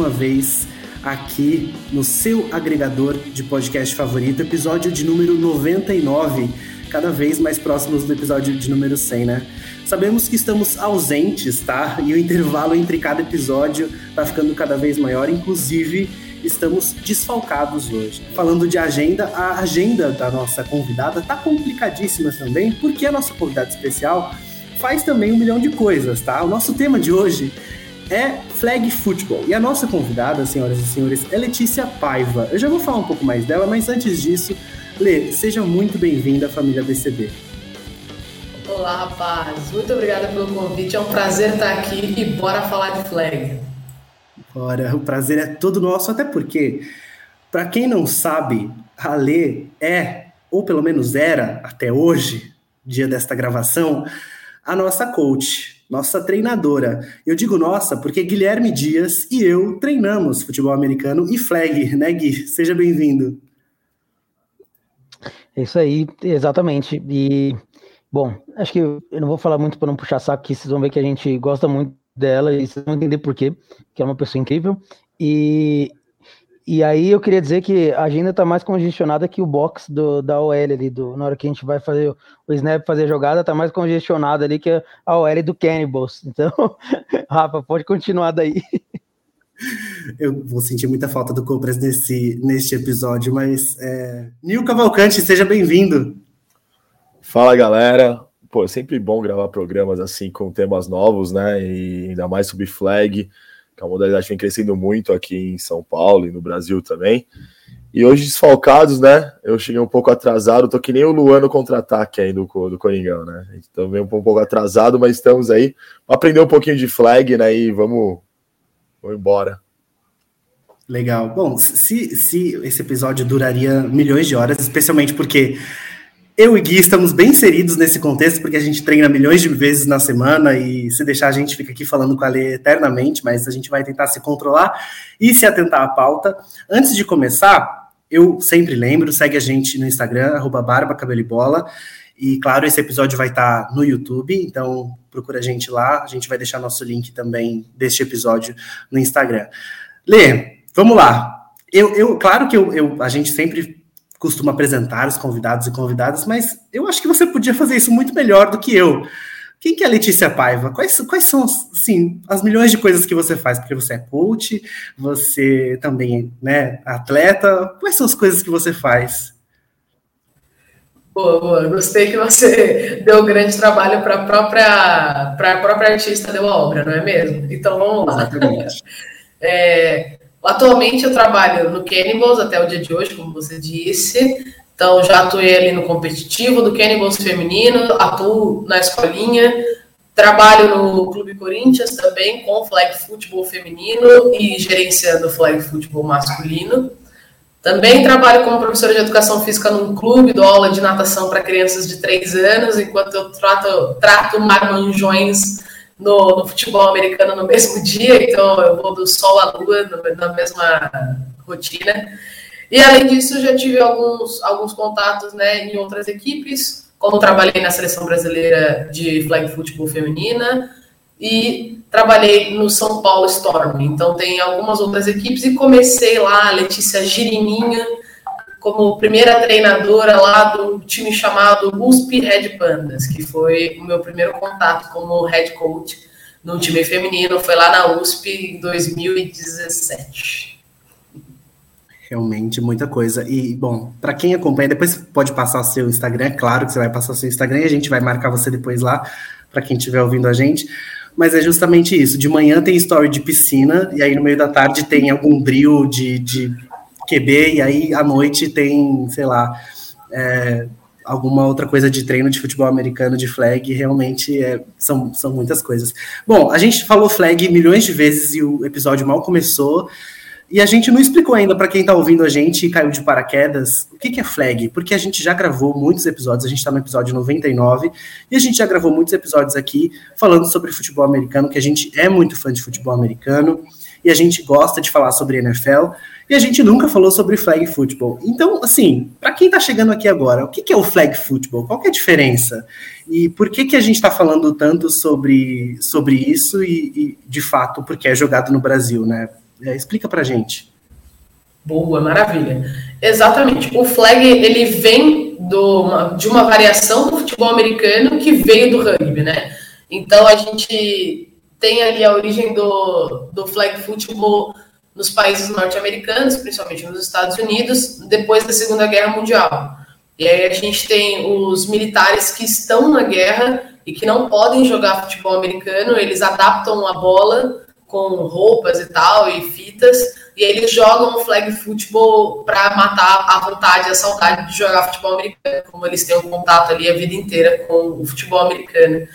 uma vez aqui no seu agregador de podcast favorito, episódio de número 99, cada vez mais próximos do episódio de número 100, né? Sabemos que estamos ausentes, tá? E o intervalo entre cada episódio tá ficando cada vez maior, inclusive estamos desfalcados hoje. Falando de agenda, a agenda da nossa convidada tá complicadíssima também, porque a nossa convidada especial faz também um milhão de coisas, tá? O nosso tema de hoje é flag football. E a nossa convidada, senhoras e senhores, é Letícia Paiva. Eu já vou falar um pouco mais dela, mas antes disso, Lê, seja muito bem-vinda à família BCB. Olá, rapaz. Muito obrigada pelo convite. É um prazer estar aqui e bora falar de flag. Bora, o prazer é todo nosso, até porque, para quem não sabe, a Lê é, ou pelo menos era até hoje, dia desta gravação, a nossa coach, nossa treinadora. Eu digo nossa porque Guilherme Dias e eu treinamos futebol americano e flag, né, Gui? Seja bem-vindo. É isso aí, exatamente. E, bom, acho que eu não vou falar muito para não puxar saco, que vocês vão ver que a gente gosta muito dela e vocês vão entender por quê, que é uma pessoa incrível. E e aí eu queria dizer que a agenda tá mais congestionada que o box do, da OL ali, do, na hora que a gente vai fazer o snap, fazer a jogada, tá mais congestionada ali que a OL do Cannibals. Então, Rafa, pode continuar daí. Eu vou sentir muita falta do Cobras nesse, neste episódio, mas é... Nil Cavalcante, seja bem-vindo. Fala galera, pô, é sempre bom gravar programas assim com temas novos, né? E ainda mais sobre flag que a modalidade vem crescendo muito aqui em São Paulo e no Brasil também. E hoje, desfalcados, né? Eu cheguei um pouco atrasado, tô que nem o Luan no contra-ataque aí do, do Coringão, né? A gente também um pouco atrasado, mas estamos aí aprender um pouquinho de flag, né? E vamos, vamos embora. Legal. Bom, se, se esse episódio duraria milhões de horas, especialmente porque eu e Gui estamos bem inseridos nesse contexto, porque a gente treina milhões de vezes na semana e se deixar a gente fica aqui falando com a Lê eternamente, mas a gente vai tentar se controlar e se atentar à pauta. Antes de começar, eu sempre lembro, segue a gente no Instagram, arroba barba, cabelo e bola. E claro, esse episódio vai estar no YouTube, então procura a gente lá. A gente vai deixar nosso link também deste episódio no Instagram. Lê, vamos lá. Eu, eu claro que eu, eu, a gente sempre costuma apresentar os convidados e convidadas, mas eu acho que você podia fazer isso muito melhor do que eu. Quem que é a Letícia Paiva? Quais, quais são, sim, as milhões de coisas que você faz? Porque você é coach, você também né, atleta. Quais são as coisas que você faz? Boa, boa. Gostei que você deu um grande trabalho para a própria, própria artista deu a obra, não é mesmo? Então vamos lá. Exatamente. É, Atualmente eu trabalho no Cannibals até o dia de hoje, como você disse. Então já atuei ali no competitivo do Cannibals feminino, atuo na escolinha, trabalho no Clube Corinthians também com flag football feminino e gerenciando flag football masculino. Também trabalho como professora de educação física num clube, dou aula de natação para crianças de 3 anos, enquanto eu trato, trato marmanjões no, no, futebol americano no mesmo dia, então eu vou do sol à lua no, na mesma rotina. E além disso, já tive alguns, alguns contatos né, em outras equipes, como trabalhei na seleção brasileira de flag football feminina e trabalhei no São Paulo Storm. Então tem algumas outras equipes e comecei lá, Letícia Girininha, como primeira treinadora lá do time chamado USP Red Pandas, que foi o meu primeiro contato como head coach no time feminino, foi lá na USP em 2017. Realmente muita coisa. E, bom, para quem acompanha, depois pode passar seu Instagram, é claro que você vai passar seu Instagram e a gente vai marcar você depois lá, para quem estiver ouvindo a gente. Mas é justamente isso. De manhã tem story de piscina, e aí no meio da tarde tem algum brilho de, de QB, e aí à noite tem, sei lá, é, alguma outra coisa de treino de futebol americano de flag, realmente é, são, são muitas coisas. Bom, a gente falou flag milhões de vezes e o episódio mal começou, E a gente não explicou ainda para quem está ouvindo a gente e caiu de paraquedas o que, que é flag, porque a gente já gravou muitos episódios, a gente está no episódio 99, e a gente já gravou muitos episódios aqui falando sobre futebol americano, que a gente é muito fã de futebol americano, e a gente gosta de falar sobre NFL, e a gente nunca falou sobre flag football. Então, assim, para quem está chegando aqui agora, o que, que é o flag football? Qual é a diferença? E por que, que a gente está falando tanto sobre, sobre isso e, e, de fato, porque é jogado no Brasil, né? É, explica para gente. Boa, maravilha. Exatamente. O flag ele vem do, de uma variação do futebol americano que veio do rugby, né? Então a gente tem ali a origem do, do flag football nos países norte-americanos, principalmente nos Estados Unidos, depois da Segunda Guerra Mundial. E aí a gente tem os militares que estão na guerra e que não podem jogar futebol americano, eles adaptam a bola com roupas e tal, e fitas, e eles jogam flag football para matar a vontade a saudade de jogar futebol americano, como eles têm um contato ali a vida inteira com o futebol americano.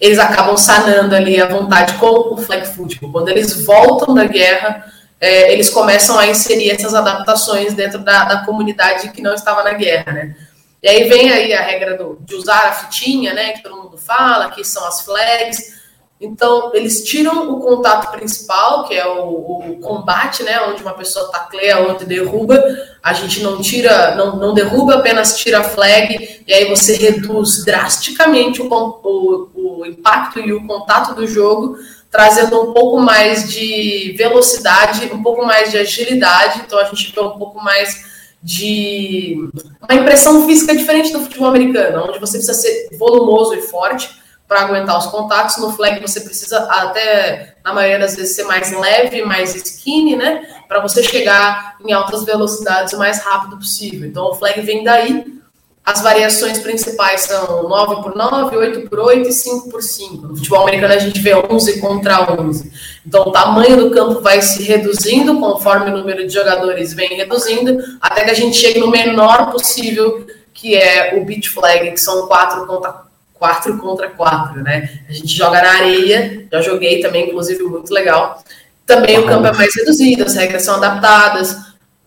Eles acabam sanando ali a vontade com o flag football. Quando eles voltam da guerra, é, eles começam a inserir essas adaptações dentro da, da, comunidade que não estava na guerra, né? E aí vem aí a regra do, de usar a fitinha, né, que todo mundo fala, que são as flags, então, eles tiram o contato principal, que é o, o combate, né? Onde uma pessoa tacleia, outra derruba. A gente não tira, não, não derruba, apenas tira a flag, e aí você reduz drasticamente o, o, o impacto e o contato do jogo, trazendo um pouco mais de velocidade, um pouco mais de agilidade. Então, a gente vê um pouco mais de uma impressão física diferente do futebol americano, onde você precisa ser volumoso e forte para aguentar os contatos. No flag você precisa até, na maioria das vezes, ser mais leve, mais skinny, né? Para você chegar em altas velocidades o mais rápido possível. Então o flag vem daí. As variações principais são 9 por 9, 8 por 8 e 5 por 5. No futebol americano a gente vê 11 contra 11. Então o tamanho do campo vai se reduzindo conforme o número de jogadores vem reduzindo, até que a gente chegue no menor possível, que é o beat flag, que são 4 contra 4 contra 4, né? A gente joga na areia, já joguei também, inclusive, muito legal. Também o campo é mais reduzido, as regras são adaptadas,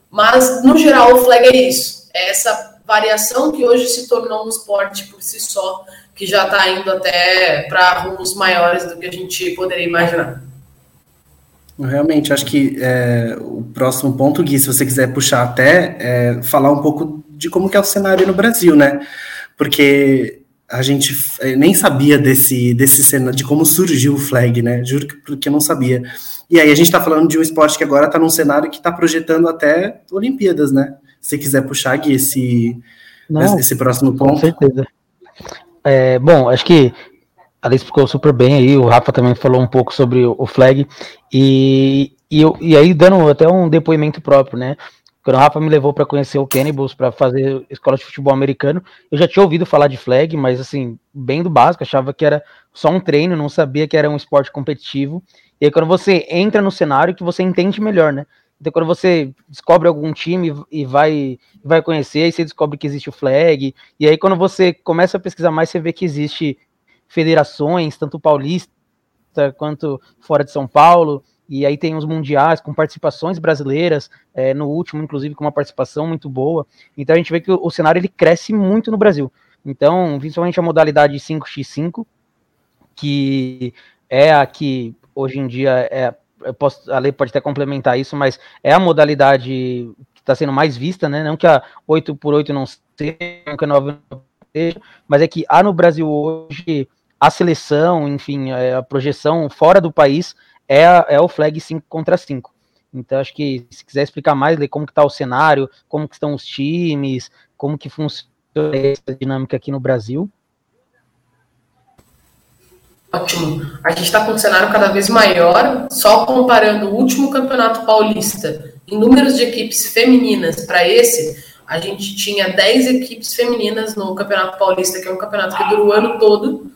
mas no geral o flag é isso, é essa variação que hoje se tornou um esporte por si só, que já está indo até para rumos maiores do que a gente poderia imaginar. Realmente, acho que é, o próximo ponto, Gui, se você quiser puxar até, é falar um pouco de como que é o cenário no Brasil, né? Porque a gente eh, nem sabia desse, desse cena, de como surgiu o flag, né? Juro que porque eu não sabia. E aí a gente está falando de um esporte que agora está num cenário que está projetando até Olimpíadas, né? Se quiser puxar aqui esse, não, esse próximo ponto. Com certeza. É, bom, acho que a Alice ficou super bem aí, o Rafa também falou um pouco sobre o flag, e, e, eu, e aí dando até um depoimento próprio, né? Quando o Rafa me levou para conhecer o Cannibals para fazer escola de futebol americano, eu já tinha ouvido falar de flag, mas assim, bem do básico, achava que era só um treino, não sabia que era um esporte competitivo. E aí quando você entra no cenário que você entende melhor, né? Então quando você descobre algum time e vai vai conhecer, aí você descobre que existe o flag, e aí quando você começa a pesquisar mais, você vê que existe federações, tanto paulista quanto fora de São Paulo, e aí tem os mundiais com participações brasileiras, é, no último, inclusive, com uma participação muito boa. Então a gente vê que o, o cenário ele cresce muito no Brasil. Então, principalmente a modalidade 5x5, que é a que hoje em dia é. Posso, a lei pode até complementar isso, mas é a modalidade que está sendo mais vista, né? Não que a 8x8 não seja, que a 9 não seja, mas é que há no Brasil hoje a seleção, enfim, é, a projeção fora do país é, é o flag 5 contra 5. Então, acho que se quiser explicar mais como que está o cenário, como que estão os times, como que funciona essa dinâmica aqui no Brasil. Ótimo. A gente está com um cenário cada vez maior, só comparando o último campeonato paulista em números de equipes femininas para esse, a gente tinha 10 equipes femininas no Campeonato Paulista, que é um campeonato que dura o ano todo,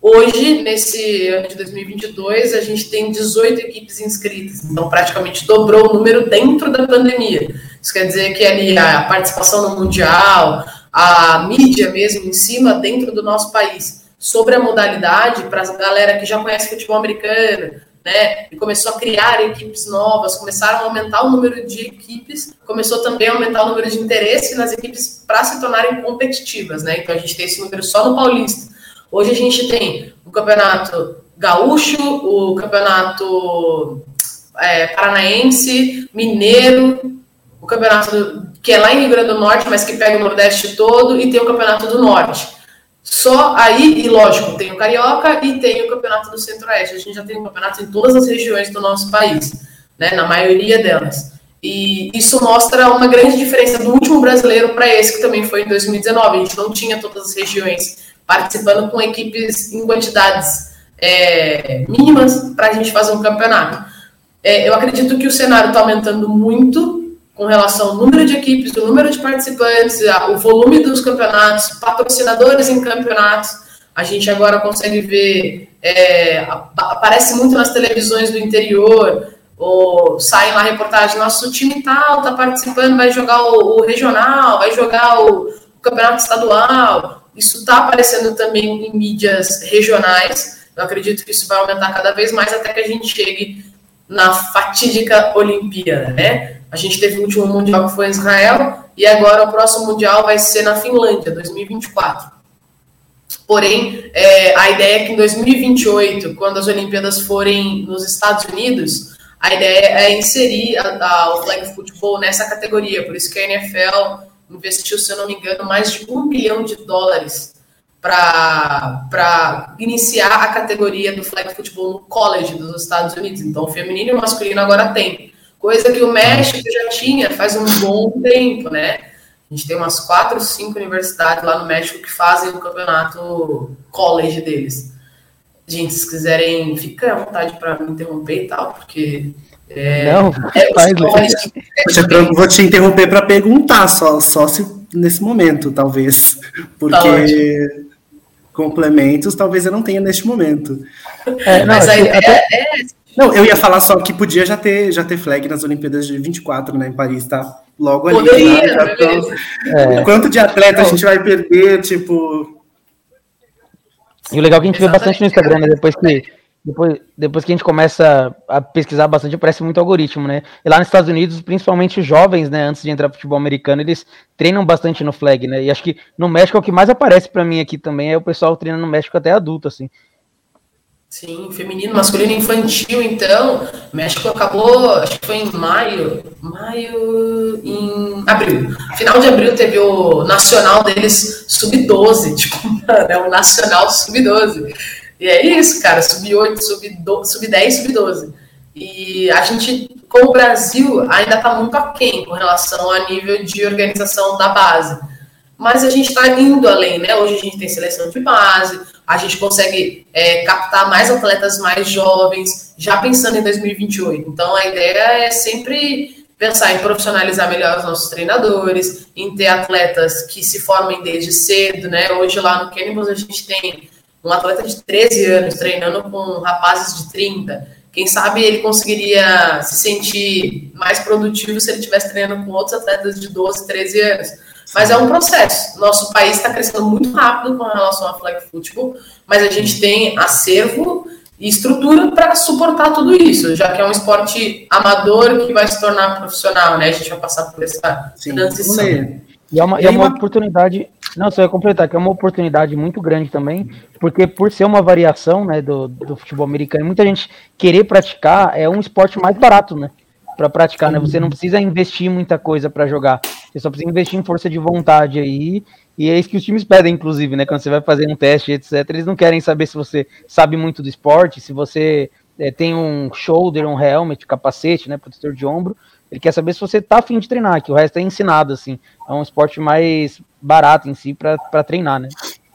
Hoje, nesse ano de 2022, a gente tem 18 equipes inscritas, então praticamente dobrou o número dentro da pandemia. Isso quer dizer que ali a participação no Mundial, a mídia mesmo em cima, dentro do nosso país, sobre a modalidade, para a galera que já conhece futebol americano, né, e começou a criar equipes novas, começaram a aumentar o número de equipes, começou também a aumentar o número de interesse nas equipes para se tornarem competitivas, né? Então a gente tem esse número só no Paulista. Hoje a gente tem o campeonato gaúcho, o campeonato é, paranaense, mineiro, o campeonato que é lá em Rio Grande do Norte, mas que pega o Nordeste todo, e tem o campeonato do Norte. Só aí, e lógico, tem o Carioca e tem o Campeonato do Centro-Oeste. A gente já tem um campeonato em todas as regiões do nosso país, né, na maioria delas. E isso mostra uma grande diferença do último brasileiro para esse, que também foi em 2019. A gente não tinha todas as regiões participando com equipes em quantidades é, mínimas para a gente fazer um campeonato. É, eu acredito que o cenário está aumentando muito com relação ao número de equipes, o número de participantes, o volume dos campeonatos, patrocinadores em campeonatos. A gente agora consegue ver, é, aparece muito nas televisões do interior, ou saem lá reportagem, nosso time tal está participando, vai jogar o, o, regional, vai jogar o, o campeonato estadual. Isso está aparecendo também em mídias regionais. Eu acredito que isso vai aumentar cada vez mais até que a gente chegue na fatídica Olimpíada, né? A gente teve o último Mundial que foi em Israel, e agora o próximo Mundial vai ser na Finlândia, 2024. Porém, é, a ideia é que em 2028, quando as Olimpíadas forem nos Estados Unidos, a ideia é inserir a, a, o flag football nessa categoria. Por isso que a NFL investiu, se eu não me engano, mais de um bilhão de dólares para iniciar a categoria do flag football no college dos Estados Unidos. Então, o feminino e o masculino agora tem coisa que o México já tinha faz um bom tempo, né? A gente tem umas quatro, cinco universidades lá no México que fazem o campeonato college deles. Gente, se quiserem, fica à vontade para me interromper e tal, porque. É, Não, é, faz, vou, vou te interromper para perguntar, só, só se nesse momento, talvez. Porque tá complementos talvez eu não tenha neste momento. É, não, Mas a ideia até... é não, eu ia falar só que podia já ter, já ter flag nas Olimpíadas de 24, né, em Paris, tá? Logo ali. Poderia, né? é. Quanto de atleta a gente vai perder, tipo... E o legal é que a gente vê bastante no Instagram, né, depois que, depois, depois que a gente começa a pesquisar bastante, aparece muito algoritmo, né? E lá nos Estados Unidos, principalmente os jovens, né, antes de entrar pro futebol americano, eles treinam bastante no flag, né? E acho que no México é o que mais aparece para mim aqui também, é o pessoal treinando no México até adulto, assim. Sim, feminino, masculino infantil, então. México acabou, acho que foi em maio. Maio. em abril. Final de abril teve o nacional deles sub-12, tipo, é o nacional sub-12. E é isso, cara, sub-8, sub-10, sub-12. E a gente, como o Brasil, ainda está muito aquém com relação a nível de organização da base. Mas a gente está indo além, né? Hoje a gente tem seleção de base, a gente consegue é, captar mais atletas mais jovens, já pensando em 2028. Então, a ideia é sempre pensar em profissionalizar melhor os nossos treinadores, em ter atletas que se formem desde cedo, né? Hoje lá no Cannibals a gente tem um atleta de 13 anos treinando com rapazes de 30. Quem sabe ele conseguiria se sentir mais produtivo se ele estivesse treinando com outros atletas de 12, 13 anos. Mas é um processo. Nosso país está crescendo muito rápido com relação ao flag football, mas a gente tem acervo e estrutura para suportar tudo isso, já que é um esporte amador que vai se tornar profissional, né? A gente vai passar por essa Sim, transição. E é uma, e é uma oportunidade, não, só ia completar, que é uma oportunidade muito grande também, porque por ser uma variação né, do, do futebol americano, muita gente querer praticar é um esporte mais barato, né? Para praticar, né? Você não precisa investir muita coisa para jogar. Você só precisa investir em força de vontade aí. E é isso que os times pedem, inclusive, né? Quando você vai fazer um teste, etc. Eles não querem saber se você sabe muito do esporte, se você é, tem um shoulder, um helmet, capacete, né? Protetor de ombro. Ele quer saber se você tá afim de treinar, que o resto é ensinado, assim. É um esporte mais barato em si para treinar, né?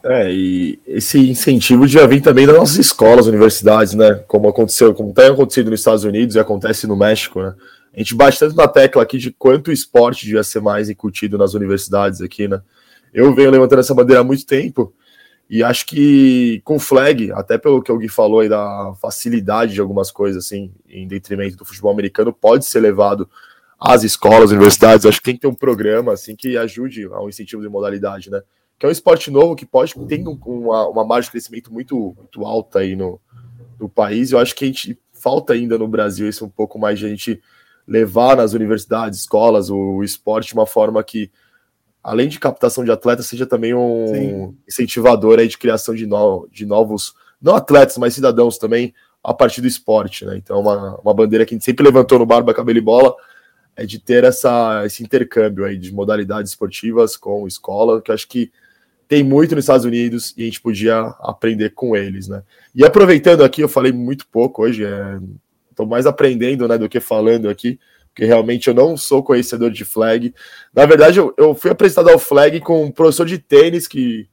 É, e esse incentivo já vem também das nossas escolas, universidades, né? Como aconteceu, como tem acontecido nos Estados Unidos e acontece no México, né? A gente bate tanto na tecla aqui de quanto o esporte devia ser mais incutido nas universidades aqui, né? Eu venho levantando essa bandeira há muito tempo e acho que com flag, até pelo que o Gui falou aí da facilidade de algumas coisas, assim, em detrimento do futebol americano, pode ser levado às escolas, universidades. Acho que tem que ter um programa, assim, que ajude ao incentivo de modalidade, né? Que é um esporte novo que pode ter uma, uma margem de crescimento muito, muito alta aí no, no país. Eu acho que a gente falta ainda no Brasil isso um pouco mais de a gente levar nas universidades, escolas, o, o esporte de uma forma que, além de captação de atletas, seja também um Sim. incentivador aí de criação de, no, de novos, não atletas, mas cidadãos também, a partir do esporte, né? Então, uma, uma bandeira que a gente sempre levantou no Barba Cabelo e Bola é de ter essa, esse intercâmbio aí de modalidades esportivas com escola, que acho que tem muito nos Estados Unidos e a gente podia aprender com eles, né? E aproveitando aqui, eu falei muito pouco hoje, estou é, mais aprendendo né, do que falando aqui, porque realmente eu não sou conhecedor de flag. Na verdade, eu, eu fui apresentado ao flag com um professor de tênis que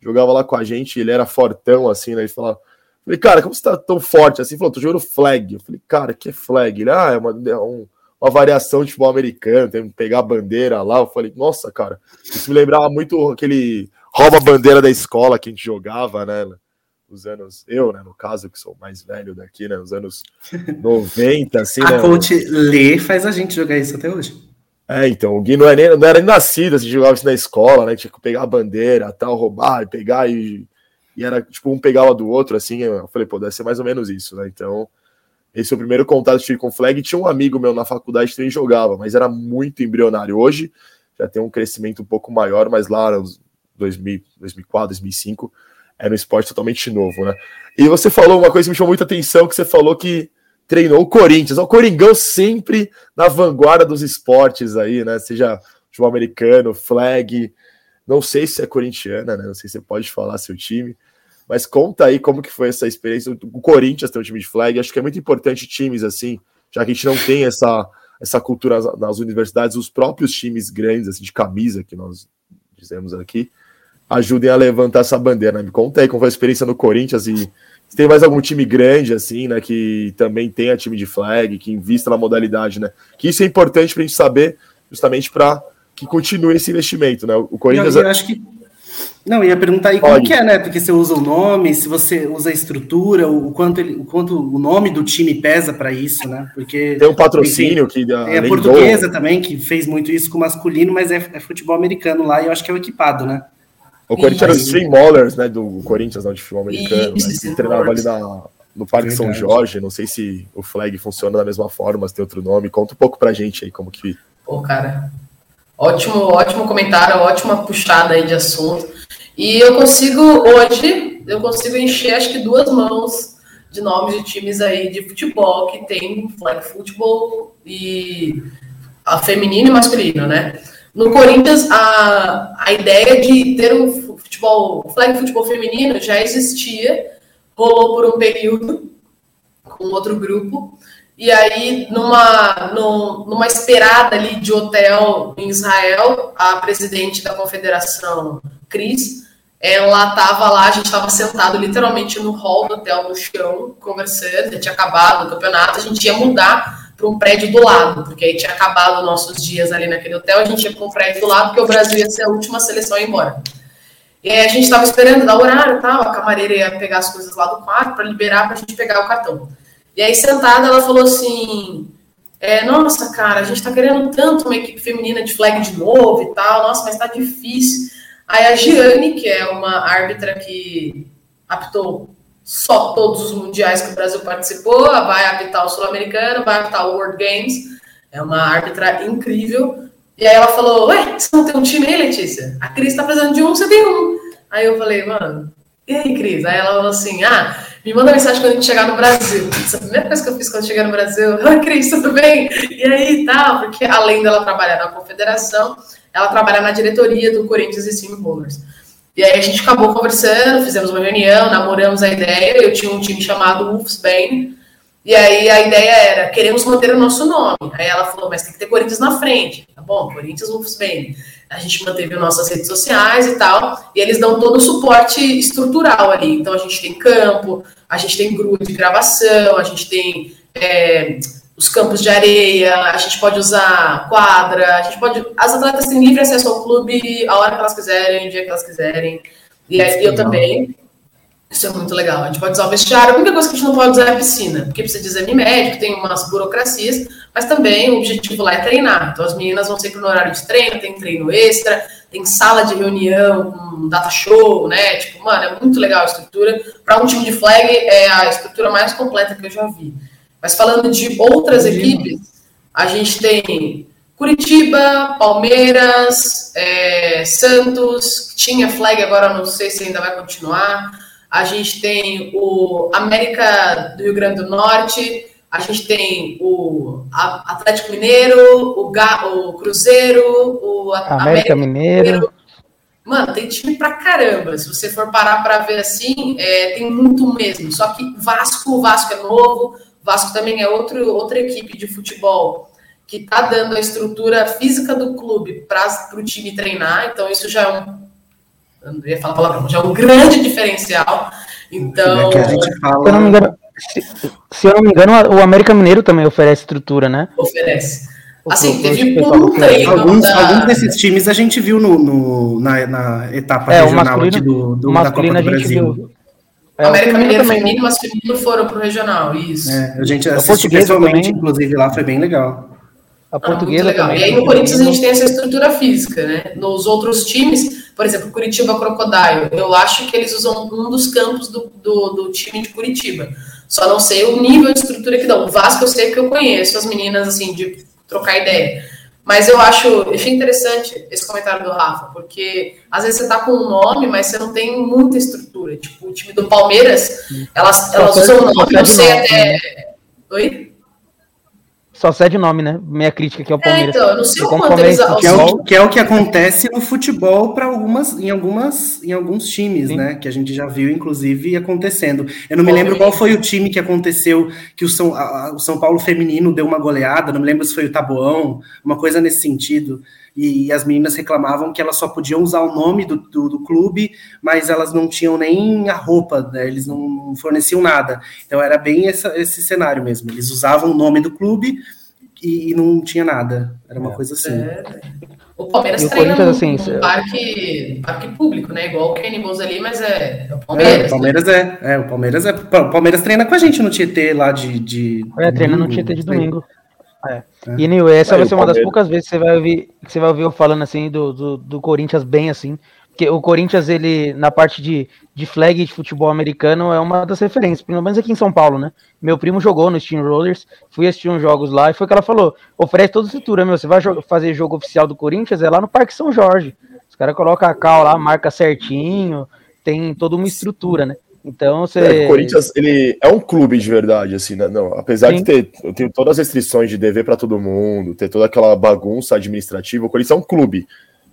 jogava lá com a gente, ele era fortão, assim, né? Ele falava, falei, cara, como você tá tão forte assim? Falou, tô jogando flag. Eu falei, cara, que é flag? Ele, ah, é uma, é um, uma variação de futebol americano, tem que pegar a bandeira lá. Eu falei, nossa, cara, isso me lembrava muito aquele rouba a bandeira da escola que a gente jogava, né? Os anos, eu, né, no caso, que sou mais velho daqui, né? Os anos 90, assim. a né, coach Lê faz a gente jogar isso até hoje. É, então, o Gui não era, nem, não era nem nascido, assim, jogava isso na escola, né? Tinha que pegar a bandeira, tal, roubar e pegar, e, e era tipo um pegava do outro, assim. Eu falei, pô, deve ser mais ou menos isso, né? Então, esse é o primeiro contato que tive com flag. Tinha um amigo meu na faculdade que também jogava, mas era muito embrionário. Hoje já tem um crescimento um pouco maior, mas lá, uns 2000, 2004, 2005, era um esporte totalmente novo, né? E você falou uma coisa que me chamou muita atenção, que você falou que treinou o Corinthians. O Coringão sempre na vanguarda dos esportes aí, né? Seja futebol americano, flag. Não sei se é corintiana, né? Não sei se você pode falar seu time. Mas conta aí como que foi essa experiência. O Corinthians tem um time de flag. Acho que é muito importante times assim, já que a gente não tem essa, essa cultura nas universidades, os próprios times grandes assim, de camisa que nós dizemos aqui, ajudem a levantar essa bandeira. Né? Me conta aí como foi a experiência no Corinthians e se tem mais algum time grande, assim, né, que também tenha time de flag, que invista na modalidade, né? Que isso é importante para a gente saber, justamente para que continue esse investimento, né? O Corinthians. Eu, eu acho que. Não, ia perguntar aí Pode. como que é, né? Porque você usa o nome, se você usa a estrutura, o quanto, ele, o, quanto o nome do time pesa para isso, né? Porque tem um patrocínio tem, que é a portuguesa do... também que fez muito isso com o masculino, mas é, é futebol americano lá e eu acho que é o equipado, né? O Corinthians era os Stream Maulers, né? Do Corinthians, não, de futebol americano. Isso, né, que treinava ali na, no Parque São Jorge. Não sei se o flag funciona da mesma forma, se tem outro nome. Conta um pouco pra gente aí como que. Pô, cara. Ótimo, ótimo comentário, ótima puxada aí de assunto. E eu consigo, hoje, eu consigo encher acho que duas mãos de nomes de times aí de futebol que tem flag futebol e a feminino e masculino, né? No Corinthians, a, a ideia de ter um futebol, flag futebol feminino já existia, rolou por um período com outro grupo, e aí, numa, numa esperada ali de hotel em Israel, a presidente da confederação, Cris, ela estava lá, a gente estava sentado literalmente no hall do hotel, no chão, conversando, já tinha acabado o campeonato, a gente ia mudar para um prédio do lado, porque aí tinha acabado nossos dias ali naquele hotel, a gente ia para um prédio do lado, porque o Brasil ia ser a última seleção a ir embora. E aí a gente estava esperando dar horário tal, a camareira ia pegar as coisas lá do quarto para liberar para a gente pegar o cartão. E aí, sentada, ela falou assim: é, Nossa, cara, a gente está querendo tanto uma equipe feminina de flag de novo e tal, nossa, mas está difícil. Aí a Giane, que é uma árbitra que apitou só todos os mundiais que o Brasil participou, vai apitar o Sul-Americano, vai apitar o World Games, é uma árbitra incrível. E aí ela falou: Ué, você não tem um time aí, Letícia? A Cris tá precisando de um, você tem um. Aí eu falei, mano, e aí, Cris? Aí ela falou assim: Ah, me manda mensagem quando a gente chegar no Brasil. Essa é a primeira coisa que eu fiz quando chegar no Brasil. Ah, Cris, tudo bem? E aí, tá? Porque além dela trabalhar na confederação, ela trabalha na diretoria do Corinthians e Steam Rollers. E aí a gente acabou conversando, fizemos uma reunião, namoramos a ideia. Eu tinha um time chamado Wolfsbane. E aí a ideia era, queremos manter o nosso nome. Aí ela falou, mas tem que ter Corinthians na frente. Tá bom, Corinthians Wolfsbane. A gente manteve nossas redes sociais e tal. E eles dão todo o suporte estrutural ali. Então a gente tem campo, a gente tem grupo de gravação, a gente tem é, os campos de areia, a gente pode usar quadra, a gente pode. As atletas têm livre acesso ao clube a hora que elas quiserem, o dia que elas quiserem. E aí, eu também. Isso é muito legal. A gente pode usar o vestiário. A única coisa que a gente não pode usar é a piscina, porque precisa de exame médico, tem umas burocracias, mas também o objetivo lá é treinar. Então as meninas vão sempre no horário de treino, tem treino extra, tem sala de reunião, com data show, né? Tipo, mano, é muito legal a estrutura. Para um time de flag, é a estrutura mais completa que eu já vi. Mas falando de outras equipes, a gente tem Curitiba, Palmeiras, é, Santos, tinha flag, agora não sei se ainda vai continuar. A gente tem o América do Rio Grande do Norte, a gente tem o Atlético Mineiro, o, Ga, o Cruzeiro, o América, América Mineiro. Mineiro. Mano, tem time pra caramba. Se você for parar para ver assim, é, tem muito mesmo. Só que Vasco, o Vasco é novo, Vasco também é outro, outra equipe de futebol que está dando a estrutura física do clube para o time treinar, então isso já é um. Eu não ia falar palavrão, já é um grande diferencial. Então. É fala... se, eu não me engano, se, se, eu não me engano, o América Mineiro também oferece estrutura, né? Oferece. Assim, teve um treino. Alguns, da... alguns desses times a gente viu no, no na, na, etapa é, regional aqui do, do da Copa do Brasil. Viu. É, América Mineiro feminino e masculino foram para o regional, isso. É, a gente assistiu pessoalmente, inclusive, lá foi bem legal. A ah, portuguesa ah, também. E aí no Corinthians a gente tem essa estrutura física, né? Nos outros times, por exemplo, Curitiba Crocodile, eu acho que eles usam um dos campos do, do, do, time de Curitiba. Só não sei o nível de estrutura que dão. O Vasco eu sei que eu conheço as meninas, assim, de trocar ideia. Mas eu acho, achei interessante esse comentário do Rafa, porque às vezes você tá com um nome, mas você não tem muita estrutura. Tipo, o time do Palmeiras, elas, elas usam o nome, não sei até. Né? Oi? Só cede nome, né? Minha crítica aqui ao é, Palmeiras. É, então, não sei o quanto eles... que, é o, que é o que acontece no futebol para algumas, em algumas, em alguns times, Sim. né? Que a gente já viu, inclusive, acontecendo. Eu não me lembro qual foi o time que aconteceu que o São, a, o São Paulo feminino deu uma goleada. Não me lembro se foi o Taboão, uma coisa nesse sentido e, as meninas reclamavam que elas só podiam usar o nome do, do, do clube, mas elas não tinham nem a roupa, né? eles não forneciam nada. Então era bem essa, esse cenário mesmo. Eles usavam o nome do clube e, e não tinha nada. Era uma é. coisa assim. É. O Palmeiras e treina no, assim, no parque, parque público, né? Igual o Kenny Bulls ali, mas é, é o Palmeiras. É, o Palmeiras é, é. O Palmeiras é. O Palmeiras treina com a gente no Tietê lá de. de é, treina no Tietê de domingo. É. é. E Nil, essa vai ser uma das poucas vezes que você vai ouvir, que você vai ouvir eu falando assim do, do, do, Corinthians bem assim. Porque o Corinthians, ele, na parte de, de flag de futebol americano, é uma das referências, pelo menos aqui em São Paulo, né? Meu primo jogou no Steam Rollers, fui assistir uns jogos lá e foi o que ela falou: oferece toda a estrutura, meu. Você vai fazer jogo oficial do Corinthians, é lá no Parque São Jorge. Os caras colocam a cal lá, marca certinho, tem toda uma estrutura, né? Então você. É, o Corinthians ele é um clube de verdade, assim, né? Não, apesar Sim. de ter eu tenho todas as restrições de dever para todo mundo, ter toda aquela bagunça administrativa, o Corinthians é um clube,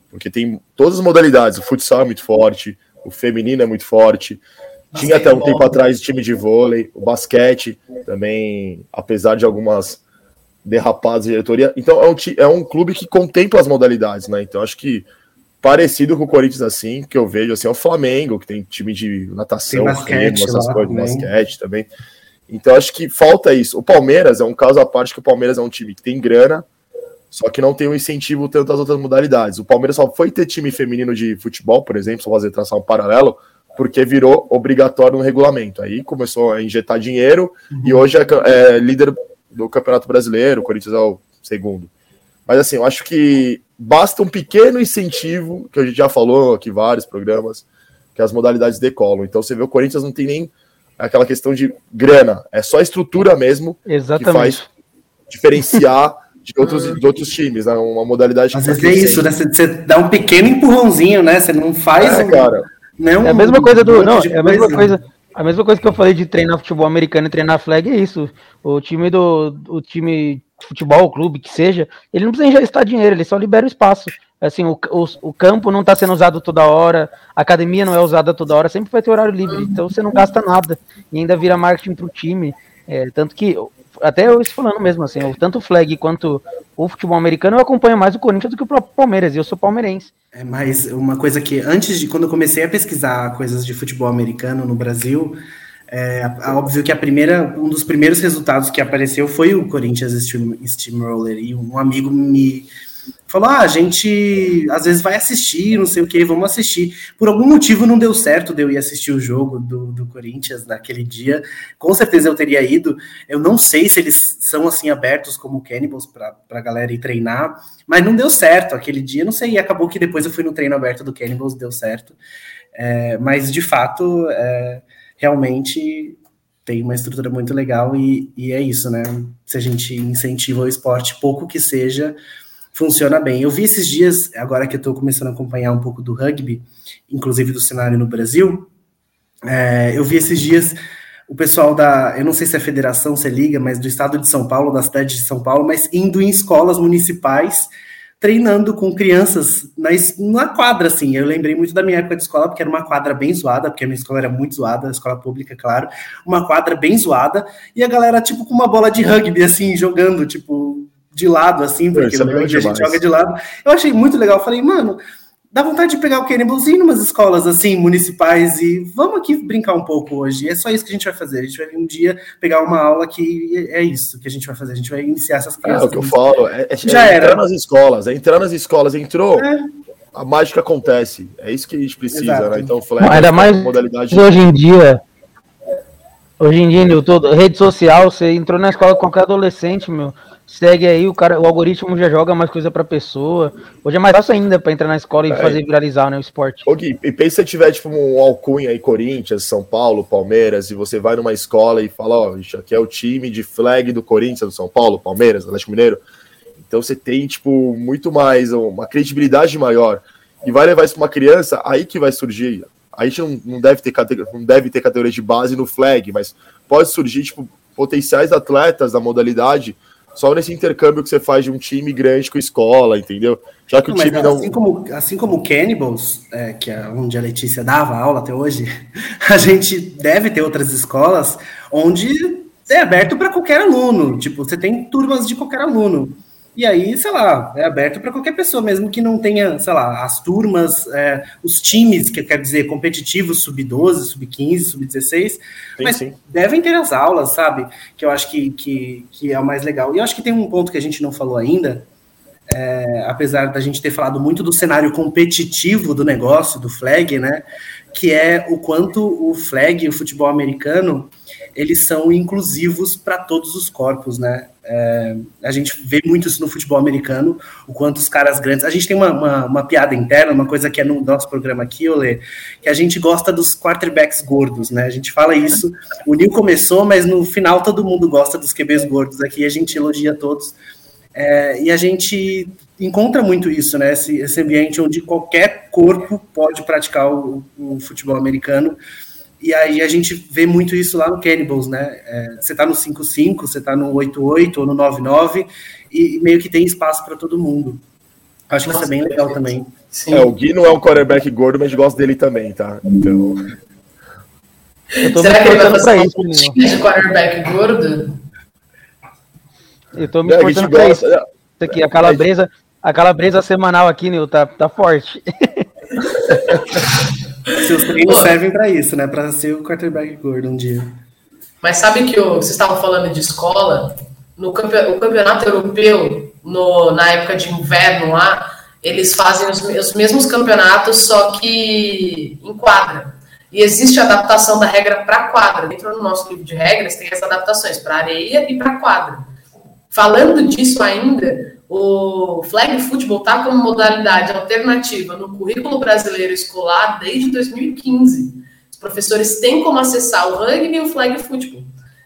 porque tem todas as modalidades. O futsal é muito forte, o feminino é muito forte. Tinha até um tempo atrás time de vôlei, o basquete também, apesar de algumas derrapadas de diretoria. Então é um, é um clube que contempla as modalidades, né? Então acho que parecido com o Corinthians, assim, que eu vejo, assim, é o Flamengo, que tem time de natação, basquete, remo, essas coisas, basquete também. Então, acho que falta isso. O Palmeiras é um caso à parte que o Palmeiras é um time que tem grana, só que não tem um incentivo tanto as outras modalidades. O Palmeiras só foi ter time feminino de futebol, por exemplo, só fazer traçar um paralelo, porque virou obrigatório no regulamento. Aí começou a injetar dinheiro uhum. e hoje é, é líder do Campeonato Brasileiro, o Corinthians é o segundo. Mas assim, eu acho que basta um pequeno incentivo, que a gente já falou aqui vários programas, que as modalidades decolam. Então você vê o Corinthians não tem nem aquela questão de grana, é só a estrutura mesmo Exatamente. que faz diferenciar de outros, de outros times, né? Uma modalidade Às vezes é isso, né? Você, você, dá um pequeno empurrãozinho, né? Você não faz. É, um, cara. Não, é a mesma coisa do. Não, é a mesma coisa. A mesma coisa que eu falei de treinar futebol americano e treinar flag é isso. O time do o time futebol, clube, que seja, ele não precisa gastar dinheiro, ele só libera o espaço. Assim, o, o, o campo não está sendo usado toda hora, a academia não é usada toda hora, sempre vai ter horário livre, então você não gasta nada e ainda vira marketing para o time. É, tanto que, até eu falando mesmo, assim, tanto o flag quanto o futebol americano, eu acompanho mais o Corinthians do que o próprio Palmeiras, e eu sou palmeirense. É, mas uma coisa que, antes de, quando eu comecei a pesquisar coisas de futebol americano no Brasil, é, óbvio que a primeira, um dos primeiros resultados que apareceu foi o Corinthians Steam, Steamroller, e um amigo me falou: ah, a gente às vezes vai assistir, não sei o que, vamos assistir. Por algum motivo não deu certo de eu ir assistir o jogo do, do Corinthians naquele dia. Com certeza eu teria ido. Eu não sei se eles são assim abertos como o Cannibals para a galera ir treinar, mas não deu certo aquele dia, não sei. E acabou que depois eu fui no treino aberto do Cannibals, deu certo. É, mas de fato. É, realmente tem uma estrutura muito legal e, e é isso, né? Se a gente incentiva o esporte, pouco que seja, funciona bem. Eu vi esses dias, agora que eu estou começando a acompanhar um pouco do rugby, inclusive do cenário no Brasil, é, eu vi esses dias o pessoal da, eu não sei se é a federação, se é liga, mas do estado de São Paulo, da cidade de São Paulo, mas indo em escolas municipais, treinando com crianças na, na quadra, assim. Eu lembrei muito da minha época de escola, porque era uma quadra bem zoada, porque a minha escola era muito zoada, a escola pública, claro, uma quadra bem zoada, e a galera, tipo, com uma bola de rugby, assim, jogando, tipo, de lado, assim, porque no rugby a gente joga de lado. Eu achei muito legal, falei, mano, dá vontade de pegar o Cannibals e ir umas escolas assim, municipais, e vamos aqui brincar um pouco hoje. É só isso que a gente vai fazer. A gente vai vir um dia pegar uma aula que é isso que a gente vai fazer. A gente vai iniciar essas crianças. É, o que eu falo, é, é, já é era. entrar nas escolas, é entrar nas escolas, entrou. É. A mágica acontece. É isso que a gente precisa, Exato. né? Então, Flash, ainda mais modalidade hoje em dia. Hoje em dia, Nilton, rede social, você entrou na escola com qualquer adolescente, meu segue aí, o cara, o algoritmo já joga mais coisa pra pessoa. Hoje é mais fácil ainda pra entrar na escola e é. fazer viralizar né, o esporte. Gui, e pensa se tiver tipo um alcunha aí, Corinthians, São Paulo, Palmeiras, e você vai numa escola e fala, ó, isso aqui é o time de flag do Corinthians, do São Paulo, Palmeiras, Atlético Mineiro. Então você tem, tipo, muito mais, uma credibilidade maior. E vai levar isso pra uma criança, aí que vai surgir. A gente não, não, deve ter, não deve ter categoria de base no flag, mas pode surgir, tipo, potenciais atletas da modalidade só nesse intercâmbio que você faz de um time grande com escola, entendeu? Já que não, o time não. Assim como, assim como o Cannibals, é, que é onde a Letícia dava aula até hoje, a gente deve ter outras escolas onde é aberto para qualquer aluno. Tipo, você tem turmas de qualquer aluno. E aí, sei lá, é aberto para qualquer pessoa, mesmo que não tenha, sei lá, as turmas, é, os times, que quer dizer, competitivos, sub-12, sub-15, sub-16, mas sim. devem ter as aulas, sabe? Que eu acho que, que, que é o mais legal. E eu acho que tem um ponto que a gente não falou ainda, é, apesar da gente ter falado muito do cenário competitivo do negócio, do flag, né? Que é o quanto o flag, o futebol americano, eles são inclusivos para todos os corpos, né? É, a gente vê muito isso no futebol americano, o quanto os caras grandes. A gente tem uma, uma, uma piada interna, uma coisa que é no nosso programa aqui, Olê, que a gente gosta dos quarterbacks gordos, né? A gente fala isso. O Nil começou, mas no final todo mundo gosta dos QBs gordos aqui, a gente elogia todos. É, e a gente encontra muito isso, né? Esse, esse ambiente onde qualquer corpo pode praticar o, o futebol americano. E aí a gente vê muito isso lá no Cannibals, né? É, você tá no 5-5, você tá no 8-8 ou no 9-9, e meio que tem espaço para todo mundo. Acho que Nossa, isso é bem legal também. Sim. É, o Gui não é um quarterback gordo, mas gosta dele também, tá? Então. Será que ele vai fazer um isso, de quarterback gordo? Eu tô me esforçando pra isso. Isso aqui, a calabresa, a calabresa semanal aqui, Nil, tá, tá forte. Seus treinos servem para isso, né? Para ser o quarterback gordo um dia. Mas sabe que o, vocês estavam falando de escola? No campeonato, o campeonato europeu, no, na época de inverno lá, eles fazem os, os mesmos campeonatos, só que em quadra. E existe a adaptação da regra para quadra. Dentro do nosso livro de regras tem essas adaptações para areia e para quadra. Falando disso ainda, o flag football está como modalidade alternativa no currículo brasileiro escolar desde 2015. Os professores têm como acessar o rugby e o flag football.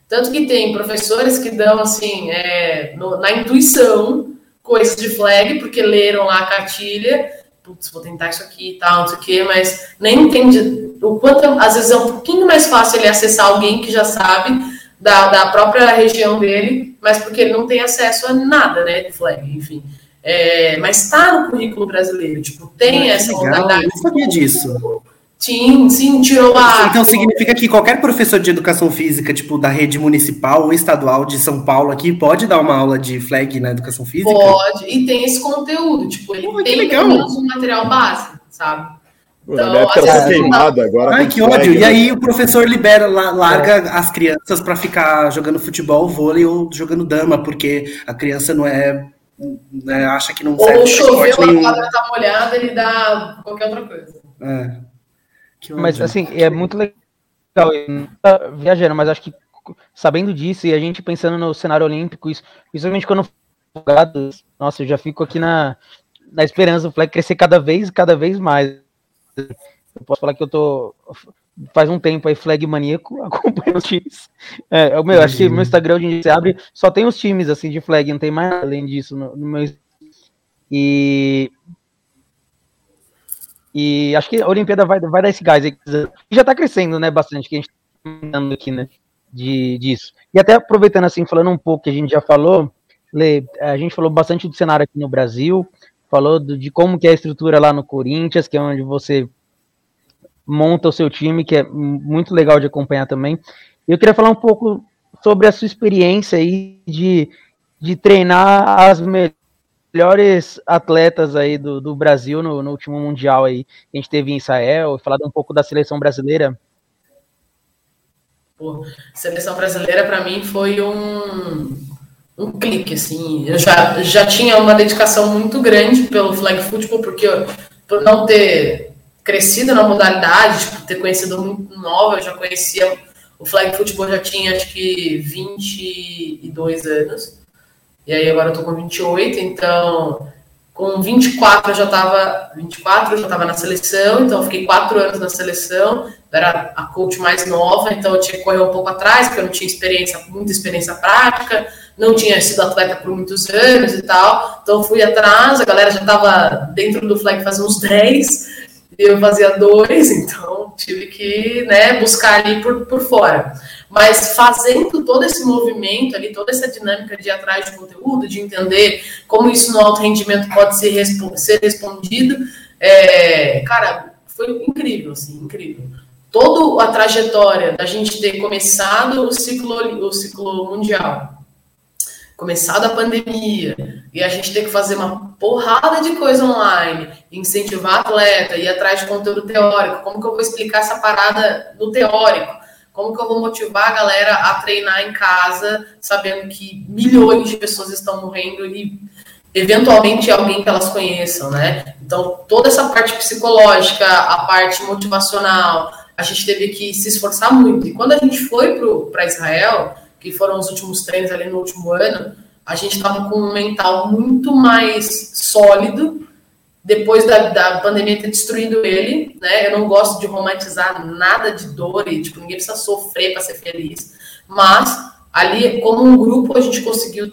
Tanto que tem professores que dão, assim, é, no, na intuição, coisas de flag, porque leram lá a cartilha, putz, vou tentar isso aqui e tal, não sei o quê, mas nem entende o quanto, às vezes é um pouquinho mais fácil ele acessar alguém que já sabe da, da própria região dele, mas porque ele não tem acesso a nada, né, de flag, enfim. É, mas está no currículo brasileiro, tipo, tem essa legal, modalidade. Eu não sabia disso. Sim, sim, tirou a. Então significa que qualquer professor de educação física, tipo, da rede municipal ou estadual de São Paulo aqui, pode dar uma aula de flag na educação física? Pode, e tem esse conteúdo, tipo, ele Pô, tem pelo menos um material base, sabe? Então, na época era queimada, agora. Ai, que ódio. E aí o professor libera, larga é. as crianças para ficar jogando futebol, vôlei ou jogando dama, porque a criança não é. Né, acha que não serve. Ou choveu, a quadra tá molhada, ele dá qualquer outra coisa. É. Mas assim, é muito legal. Tá viajando, mas acho que sabendo disso e a gente pensando no cenário olímpico, isso, principalmente quando nossa, eu já fico aqui na, na esperança do Fleck crescer cada vez, cada vez mais eu posso falar que eu tô faz um tempo aí, flag maníaco, acompanha os times. É, meu, acho que meu Instagram, onde você abre, só tem os times assim de flag, não tem mais além disso no, no meu. E. E acho que a Olimpíada vai, vai dar esse gás aí. Já tá crescendo, né, bastante, que a gente tá falando aqui, né, de, disso. E até aproveitando assim, falando um pouco que a gente já falou, Lê, a gente falou bastante do cenário aqui no Brasil, falou do, de como que é a estrutura lá no Corinthians, que é onde você monta o seu time, que é muito legal de acompanhar também. Eu queria falar um pouco sobre a sua experiência aí de, de treinar as melhores atletas aí do, do Brasil no, no último Mundial aí. A gente teve em Israel, falar um pouco da seleção brasileira. Pô, seleção brasileira para mim foi um, um clique, assim. Eu já, já tinha uma dedicação muito grande pelo flag football, porque eu, por não ter crescido na modalidade, tipo, ter conhecido muito nova, eu já conhecia o flag football, já tinha acho que 22 anos. E aí agora eu tô com 28, então com 24 eu já estava 24 eu já estava na seleção, então fiquei quatro anos na seleção, era a coach mais nova, então eu tinha que correr um pouco atrás, porque eu não tinha experiência, muita experiência prática, não tinha sido atleta por muitos anos e tal, então fui atrás, a galera já estava dentro do flag fazia uns 10, eu fazia dois, então tive que né, buscar ali por, por fora. Mas fazendo todo esse movimento ali, toda essa dinâmica de ir atrás de conteúdo, de entender como isso no alto rendimento pode ser, ser respondido, é, cara, foi incrível, assim, incrível. Toda a trajetória da gente ter começado o ciclo, o ciclo mundial, começado a pandemia e a gente ter que fazer uma porrada de coisa online, incentivar atleta, ir atrás de conteúdo teórico, como que eu vou explicar essa parada no teórico? Como que eu vou motivar a galera a treinar em casa, sabendo que milhões de pessoas estão morrendo e eventualmente alguém que elas conheçam, né? Então, toda essa parte psicológica, a parte motivacional, a gente teve que se esforçar muito. E quando a gente foi para Israel, que foram os últimos treinos ali no último ano, a gente estava com um mental muito mais sólido depois da, da pandemia ter destruído ele, né? Eu não gosto de romantizar nada de dor e tipo ninguém precisa sofrer para ser feliz, mas ali como um grupo a gente conseguiu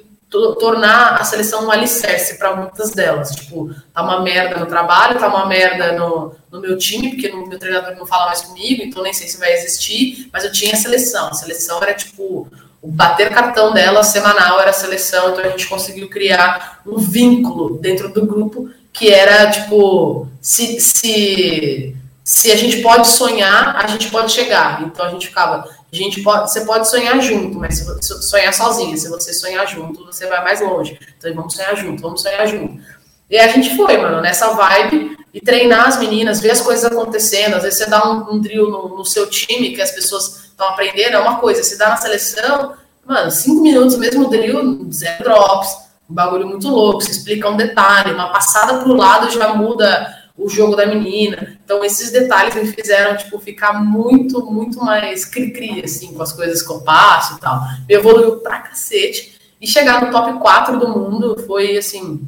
tornar a seleção um alicerce para muitas delas. Tipo, tá uma merda no trabalho, tá uma merda no, no meu time, porque o meu treinador não fala mais comigo, então nem sei se vai existir, mas eu tinha a seleção. A seleção era tipo o bater cartão dela semanal era a seleção, então a gente conseguiu criar um vínculo dentro do grupo que era tipo se, se, se a gente pode sonhar, a gente pode chegar. Então a gente ficava, a gente pode, você pode sonhar junto, mas se sonhar sozinho, se você sonhar junto, você vai mais longe. Então vamos sonhar junto, vamos sonhar junto. E a gente foi, mano, nessa vibe e treinar as meninas, ver as coisas acontecendo. Às vezes você dá um, um drill no, no seu time que as pessoas estão aprendendo, é uma coisa. Se dá na seleção, mano, cinco minutos, mesmo drill, zero drops, um bagulho muito louco, se explica um detalhe, uma passada pro lado já muda o jogo da menina. Então, esses detalhes me fizeram, tipo, ficar muito, muito mais cri-cri, assim, com as coisas que eu passo e tal. Me evoluiu pra cacete. E chegar no top 4 do mundo foi, assim,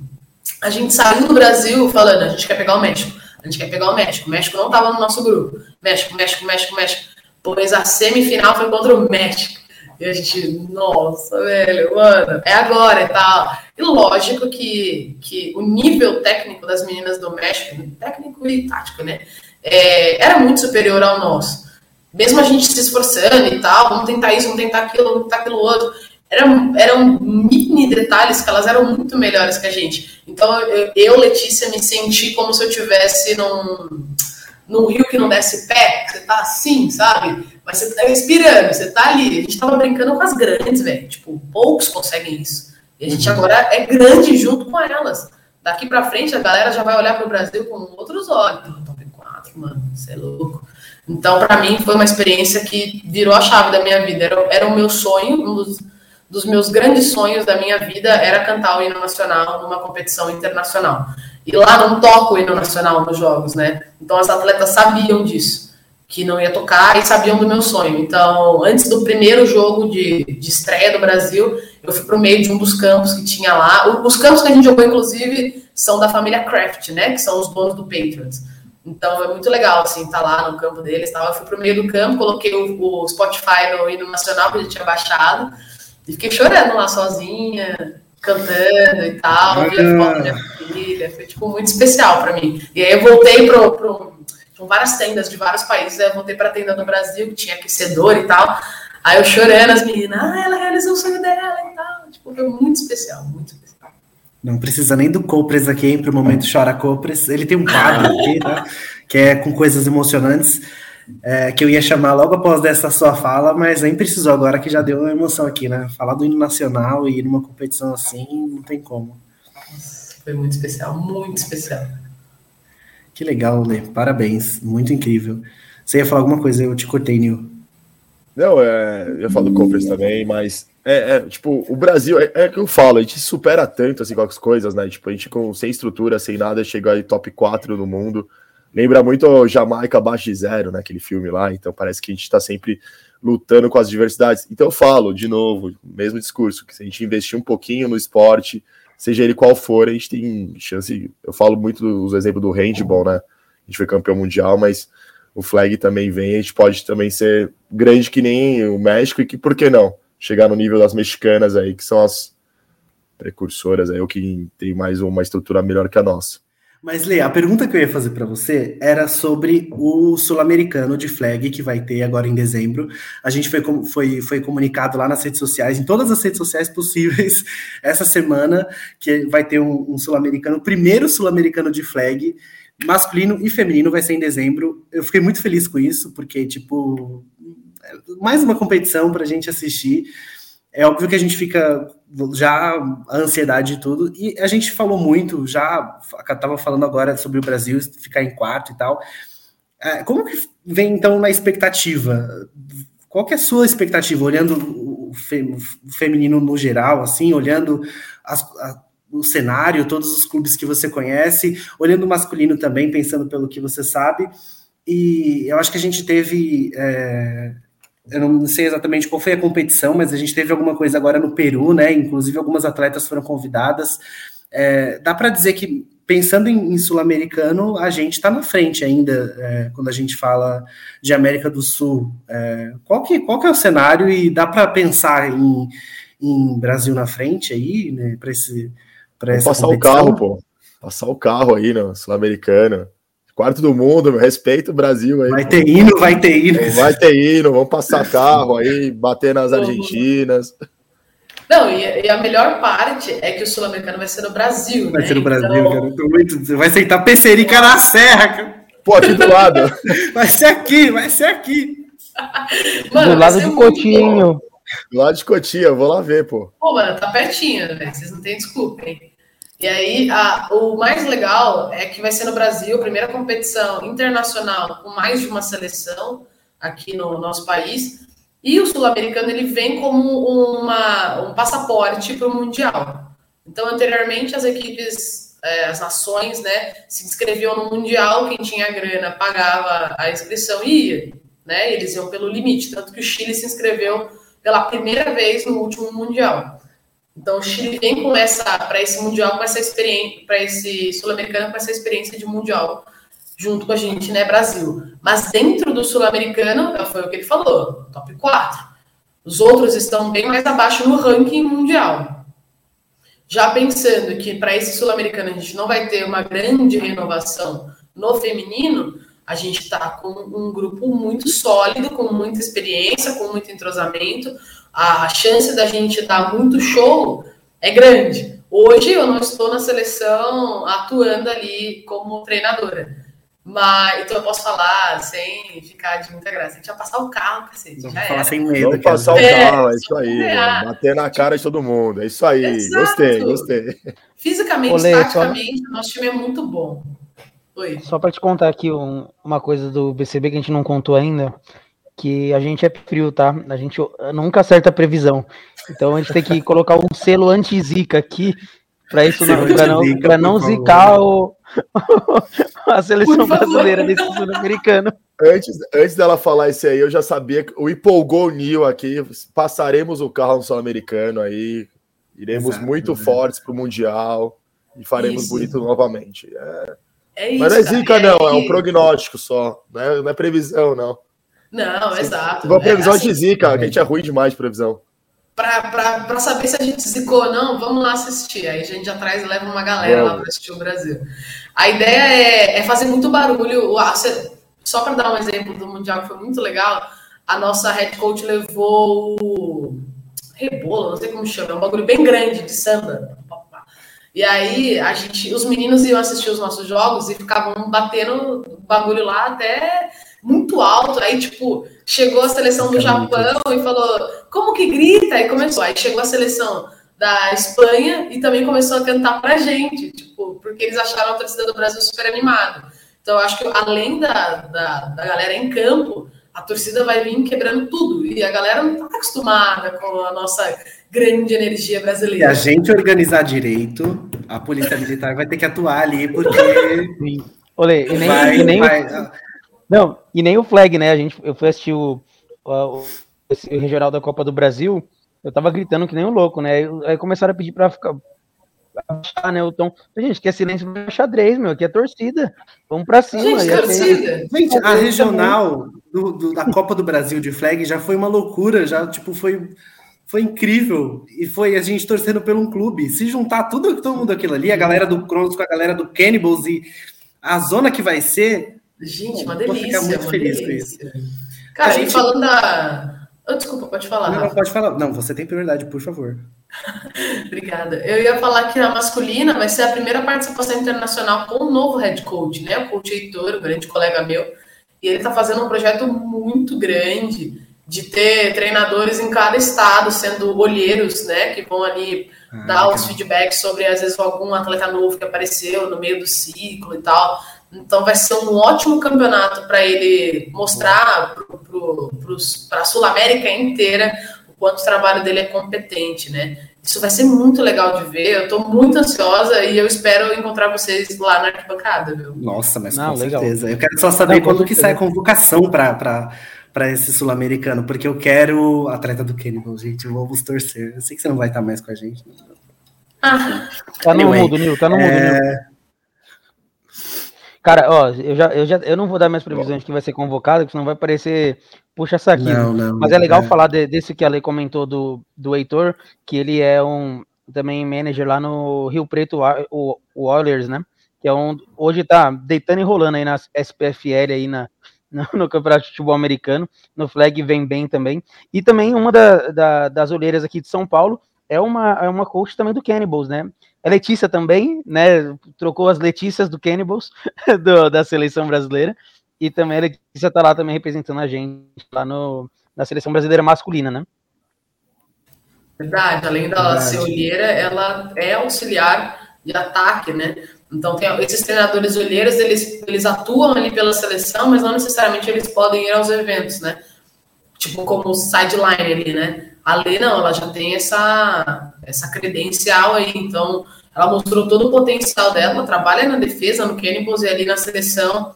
a gente saiu do Brasil falando, a gente quer pegar o México, a gente quer pegar o México. O México não tava no nosso grupo. México, México, México, México. Pois a semifinal foi contra o México. E a gente, nossa, velho, mano, é agora e tal. E lógico que, que o nível técnico das meninas do México, técnico e tático, né? É, era muito superior ao nosso. Mesmo a gente se esforçando e tal, vamos tentar isso, vamos tentar aquilo, vamos tentar aquilo outro. Eram, eram mini detalhes que elas eram muito melhores que a gente. Então eu, Letícia, me senti como se eu tivesse num num rio que não desce pé, você tá assim, sabe? Mas você tá respirando, você tá ali. A gente tava brincando com as grandes, velho. Tipo, poucos conseguem isso. E a gente uhum. agora é grande junto com elas. Daqui pra frente, a galera já vai olhar pro Brasil com outros olhos. Top 4, mano, você é louco. Então, para mim, foi uma experiência que virou a chave da minha vida. Era, era o meu sonho, um dos, dos meus grandes sonhos da minha vida era cantar o hino nacional numa competição internacional. E lá não toca o hino nacional nos jogos, né? Então as atletas sabiam disso, que não ia tocar e sabiam do meu sonho. Então, antes do primeiro jogo de, de estreia do Brasil, eu fui para o meio de um dos campos que tinha lá. Os campos que a gente jogou, inclusive, são da família Kraft, né? Que são os donos do Patriots. Então é muito legal, assim, estar tá lá no campo deles. Tá? Eu fui pro meio do campo, coloquei o, o Spotify no hino nacional que a gente tinha baixado e fiquei chorando lá sozinha, cantando e tal, vi a foto da minha filha, foi tipo muito especial para mim. E aí eu voltei pro, pro tinham várias tendas de vários países, aí eu voltei para a tenda do Brasil, que tinha aquecedor e tal. Aí eu chorando, as meninas, ah, ela realizou o sonho dela e tal. Tipo, foi muito especial, muito especial. Não precisa nem do Copres aqui, hein, para o momento Chora Copres. Ele tem um quadro aqui, tá? Que é com coisas emocionantes é, que eu ia chamar logo após dessa sua fala, mas nem precisou agora que já deu uma emoção aqui, né? Falar do hino nacional e ir numa competição assim, não tem como. Foi muito especial, muito especial. Que legal, Lê. Parabéns, muito incrível. Você ia falar alguma coisa, eu te cortei, Nil. Não, é, eu ia falar do Conference também, mas é, é, tipo, o Brasil, é, é que eu falo, a gente supera tanto assim com as coisas, né? Tipo, a gente com sem estrutura, sem nada, chegou aí top 4 no mundo. Lembra muito Jamaica abaixo de zero, né? Aquele filme lá. Então parece que a gente está sempre lutando com as diversidades. Então eu falo, de novo, mesmo discurso, que se a gente investir um pouquinho no esporte, seja ele qual for, a gente tem chance. Eu falo muito do exemplo do handball, né? A gente foi campeão mundial, mas o flag também vem, a gente pode também ser grande que nem o México e que, por que não? Chegar no nível das mexicanas aí, que são as precursoras aí, o que tem mais uma estrutura melhor que a nossa. Mas, Lê, a pergunta que eu ia fazer para você era sobre o Sul-Americano de flag que vai ter agora em dezembro. A gente foi, foi, foi comunicado lá nas redes sociais, em todas as redes sociais possíveis, essa semana, que vai ter um, um Sul-Americano, o primeiro Sul-Americano de flag, masculino e feminino, vai ser em dezembro. Eu fiquei muito feliz com isso, porque, tipo, mais uma competição para a gente assistir. É óbvio que a gente fica já a ansiedade e tudo, e a gente falou muito, já estava falando agora sobre o Brasil ficar em quarto e tal. É, como que vem então na expectativa? Qual que é a sua expectativa, olhando o, feminino no geral, assim, olhando as, a, o cenário, todos os clubes que você conhece, olhando o masculino também, pensando pelo que você sabe, e eu acho que a gente teve é, eu não sei exatamente qual foi a competição, mas a gente teve alguma coisa agora no Peru, né? Inclusive algumas atletas foram convidadas. É, dá para dizer que pensando em, em sul-americano, a gente está na frente ainda é, quando a gente fala de América do Sul. É, qual, que, qual que é o cenário e dá para pensar em, em Brasil na frente aí, né? Para esse para passar competição? o carro, pô. Passar o carro aí no sul-americano. Quarto do mundo, meu respeito o Brasil aí. Vai ter hino, vai ter hino. Vai ter hino, vamos passar carro aí, bater nas argentinas. Não, e, a melhor parte é que o sul-americano vai ser no Brasil. Vai né? ser no Brasil, então... cara. Muito... Vai sentar Pecerica na serra, cara. Pô, aqui do lado. vai ser aqui, vai ser aqui. Mano, do lado de Cotinho. Do lado de Cotinho, eu vou lá ver, pô. Pô, mano, tá pertinho, né? Vocês não têm desculpa, hein? E aí, a, o mais legal é que vai ser no Brasil a primeira competição internacional com mais de uma seleção aqui no nosso país. E o sul-americano ele vem como uma, um passaporte para o mundial. Então, anteriormente, as equipes, é, as nações, né, se inscreviam no mundial. Quem tinha grana pagava a inscrição e ia, né? Eles iam pelo limite. Tanto que o Chile se inscreveu pela primeira vez no último mundial. Então, o Chile vem com essa, para esse Mundial, com essa experiência, para esse Sul-Americano, com essa experiência de Mundial, junto com a gente, né, Brasil. Mas dentro do Sul-Americano, foi o que ele falou, top 4. Os outros estão bem mais abaixo no ranking mundial. Já pensando que para esse Sul-Americano a gente não vai ter uma grande renovação no feminino, a gente está com um grupo muito sólido, com muita experiência, com muito entrosamento, a chance da gente dar muito show é grande. Hoje eu não estou na seleção atuando ali como treinadora. Mas, então eu posso falar sem ficar de muita graça. A gente vai passar o carro, cacete. Vamos falar era. sem medo. Vamos passar o carro, é, isso aí. É. Bater na cara de todo mundo. É isso aí. Exato. Gostei, gostei. Fisicamente, Olê, taticamente, só... nosso time é muito bom. Oi. Só para te contar aqui um, uma coisa do BCB que a gente não contou ainda que a gente é frio, tá? A gente nunca acerta a previsão. Então a gente tem que colocar um selo anti-zica aqui para isso não, para não, pra não zicar o, a seleção brasileira desse sul-americano. Antes, antes dela falar isso aí, eu já sabia que o empolgou o Nil aqui. Passaremos o carro no sul-americano aí. Iremos Exato, muito né? fortes para o Mundial e faremos isso. bonito novamente. É, É isso, Mas não é zica, cara. não, é um prognóstico só. Não é, não é previsão, não. Não, exato. Uma previsão é, assim, de zica, a gente é ruim demais de previsão. Para saber se a gente zicou ou não, vamos lá assistir. Aí a gente já traz e leva uma galera lá para assistir o Brasil. A ideia é, é fazer muito barulho. Só para dar um exemplo do Mundial que foi muito legal, a nossa head coach levou o rebolo, não sei como chama, é um bagulho bem grande de samba. E aí a gente, os meninos iam assistir os nossos jogos e ficavam batendo bagulho lá até muito alto. Aí, tipo, chegou a seleção do Japão e falou: como que grita? Aí começou. Aí chegou a seleção da Espanha e também começou a cantar pra gente, tipo, porque eles acharam a torcida do Brasil super animada. Então, eu acho que além da, da, da galera em campo, a torcida vai vir quebrando tudo. E a galera não está acostumada com a nossa grande energia brasileira. Se a gente organizar direito, a polícia militar vai ter que atuar ali, porque. Olê, e nem, vai, e nem vai... o... Não, e nem o flag, né? A gente, eu fui assistir o, o, o regional da Copa do Brasil, eu tava gritando que nem um louco, né? Aí começaram a pedir para ficar baixar, né, o tom. Gente, que é silêncio é xadrez, meu, aqui é torcida. Vamos para cima. Gente, é torcida. Gente, a regional do, do, da Copa do Brasil de flag já foi uma loucura, já, tipo, foi foi incrível. E foi a gente torcendo pelo um clube. Se juntar tudo, todo mundo aquilo ali, a galera do Cronos com a galera do Cannibals e a zona que vai ser. Gente, uma delícia. Vou ficar muito feliz delícia. com isso. Cara, a gente... falando da. Oh, desculpa, pode falar. Não, não, pode falar. Não, você tem prioridade, por favor. Obrigada. Eu ia falar que a masculina vai ser a primeira participação internacional com um novo head coach, né? O coach Heitor, um grande colega meu. E ele está fazendo um projeto muito grande de ter treinadores em cada estado, sendo olheiros, né, que vão ali ah, dar os feedbacks sobre, às vezes, algum atleta novo que apareceu no meio do ciclo e tal. Então, vai ser um ótimo campeonato para ele mostrar para a Sul-América inteira o quanto o trabalho dele é competente, né? Isso vai ser muito legal de ver. Eu estou muito ansiosa e eu espero encontrar vocês lá na arquibancada, viu? Nossa, mas Não, com legal. certeza. Eu quero só saber Não, quando que sai a convocação para para esse sul-americano, porque eu quero atleta do Cannibal, gente, vamos torcer. Eu sei que você não vai estar mais com a gente. Ah, tá no anyway, mudo, Nil, tá no mudo, é... Cara, ó, eu já, eu já eu não vou dar mais previsões de que vai ser convocado, porque senão vai parecer puxa saquinho. Não, não, Mas é legal é... falar de, desse que a Lei comentou do, do Heitor, que ele é um também manager lá no Rio Preto, o, o Oilers, né? Que é um hoje tá deitando e rolando aí na SPFL aí na no, no, Campeonato de Futebol Americano. No flag vem bem também. E também uma da, da, das olheiras aqui de São Paulo é uma, é uma coach também do Cannibals, né? É Letícia também, né? Trocou as Letícias do Cannibals, do, da seleção brasileira. E também a Letícia tá lá também representando a gente lá no, na seleção brasileira masculina, né? Verdade, além da ser olheira, ela é auxiliar de ataque, né? Então, tem, esses treinadores olheiros, eles, eles atuam ali pela seleção, mas não necessariamente eles podem ir aos eventos, né? Tipo, como sideline ali, né? A Lê, não, ela já tem essa, essa credencial aí, então ela mostrou todo o potencial dela, trabalha na defesa, no Cannibals e ali na seleção,